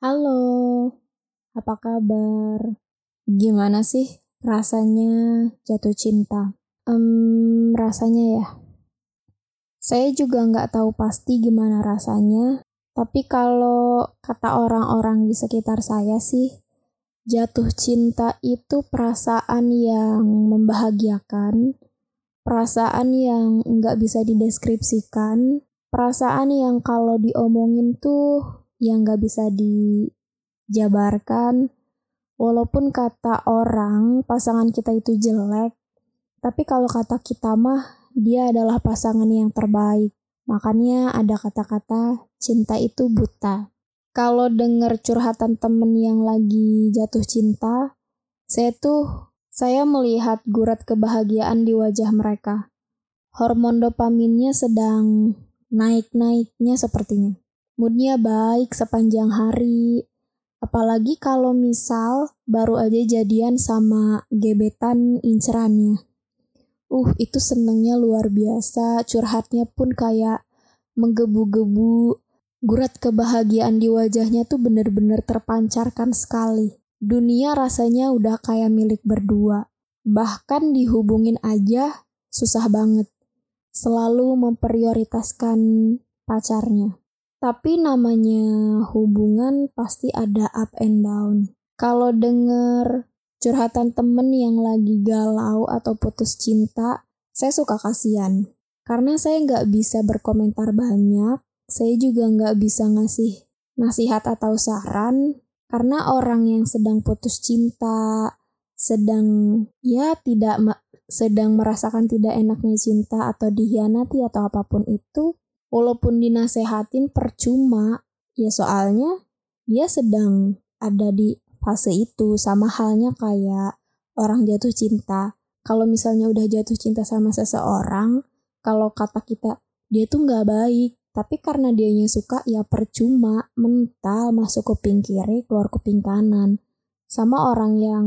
Halo, apa kabar? Gimana sih rasanya jatuh cinta? Um, rasanya ya. Saya juga nggak tahu pasti gimana rasanya, tapi kalau kata orang-orang di sekitar saya sih, jatuh cinta itu perasaan yang membahagiakan, perasaan yang nggak bisa dideskripsikan, perasaan yang kalau diomongin tuh yang gak bisa dijabarkan. Walaupun kata orang pasangan kita itu jelek, tapi kalau kata kita mah dia adalah pasangan yang terbaik. Makanya ada kata-kata cinta itu buta. Kalau denger curhatan temen yang lagi jatuh cinta, saya tuh saya melihat gurat kebahagiaan di wajah mereka. Hormon dopaminnya sedang naik-naiknya sepertinya moodnya baik sepanjang hari. Apalagi kalau misal baru aja jadian sama gebetan incerannya. Uh, itu senengnya luar biasa, curhatnya pun kayak menggebu-gebu. Gurat kebahagiaan di wajahnya tuh bener-bener terpancarkan sekali. Dunia rasanya udah kayak milik berdua. Bahkan dihubungin aja susah banget. Selalu memprioritaskan pacarnya. Tapi namanya hubungan pasti ada up and down. Kalau denger curhatan temen yang lagi galau atau putus cinta, saya suka kasihan. Karena saya nggak bisa berkomentar banyak, saya juga nggak bisa ngasih nasihat atau saran, karena orang yang sedang putus cinta, sedang ya tidak sedang merasakan tidak enaknya cinta atau dihianati atau apa pun itu, walaupun dinasehatin percuma ya soalnya dia sedang ada di fase itu. Sama halnya kayak orang jatuh cinta. Kalau misalnya udah jatuh cinta sama seseorang kalau kata kita dia tuh nggak baik. Tapi karena dianya suka ya percuma mental masuk kuping kiri keluar kuping kanan. Sama orang yang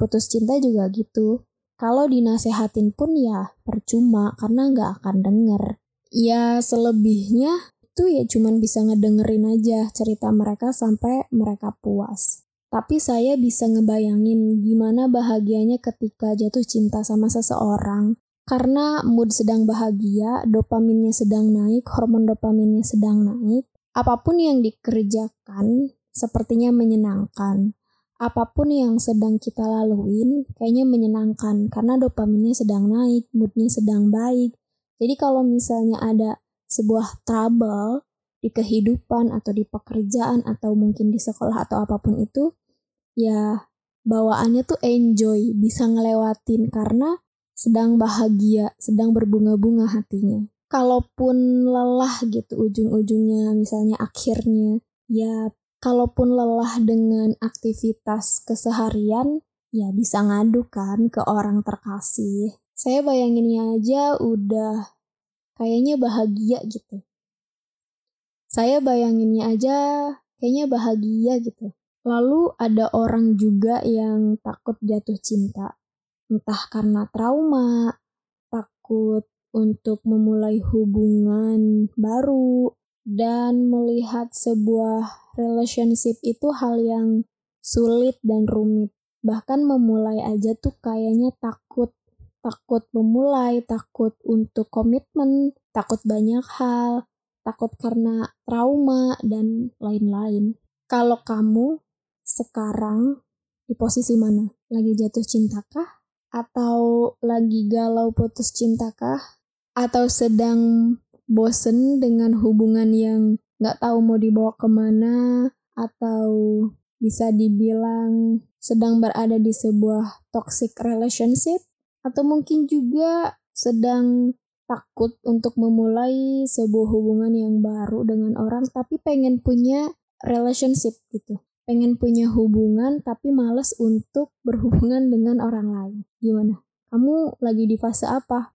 putus cinta juga gitu. Kalau dinasehatin pun ya percuma karena nggak akan denger ya selebihnya itu ya cuman bisa ngedengerin aja cerita mereka sampai mereka puas. Tapi saya bisa ngebayangin gimana bahagianya ketika jatuh cinta sama seseorang. Karena mood sedang bahagia, dopaminnya sedang naik, hormon dopaminnya sedang naik. Apa pun yang dikerjakan sepertinya menyenangkan. Apa pun yang sedang kita laluin kayaknya menyenangkan karena dopaminnya sedang naik, moodnya sedang baik, jadi kalau misalnya ada sebuah trouble di kehidupan atau di pekerjaan atau mungkin di sekolah atau apa pun itu, ya bawaannya tuh enjoy, bisa ngelewatin karena sedang bahagia, sedang berbunga-bunga hatinya. Kalaupun lelah gitu ujung-ujungnya misalnya akhirnya ya kalaupun lelah dengan aktivitas keseharian ya bisa ngadu kan ke orang terkasih saya bayanginnya aja udah kayaknya bahagia gitu. Saya bayanginnya aja kayaknya bahagia gitu. Lalu ada orang juga yang takut jatuh cinta. Entah karena trauma, takut untuk memulai hubungan baru, dan melihat sebuah relationship itu hal yang sulit dan rumit. Bahkan memulai aja tuh kayaknya takut takut memulai, takut untuk komitmen, takut banyak hal, takut karena trauma, dan lain-lain. Kalau kamu sekarang di posisi mana? Lagi jatuh cinta kah? Atau lagi galau putus cinta kah? Atau sedang bosen dengan hubungan yang gak tahu mau dibawa ke mana? Atau bisa dibilang sedang berada di sebuah toxic relationship? Atau mungkin juga sedang takut untuk memulai sebuah hubungan yang baru dengan orang tapi pengen punya relationship gitu. Pengen punya hubungan tapi males untuk berhubungan dengan orang lain. Gimana? Kamu lagi di fase apa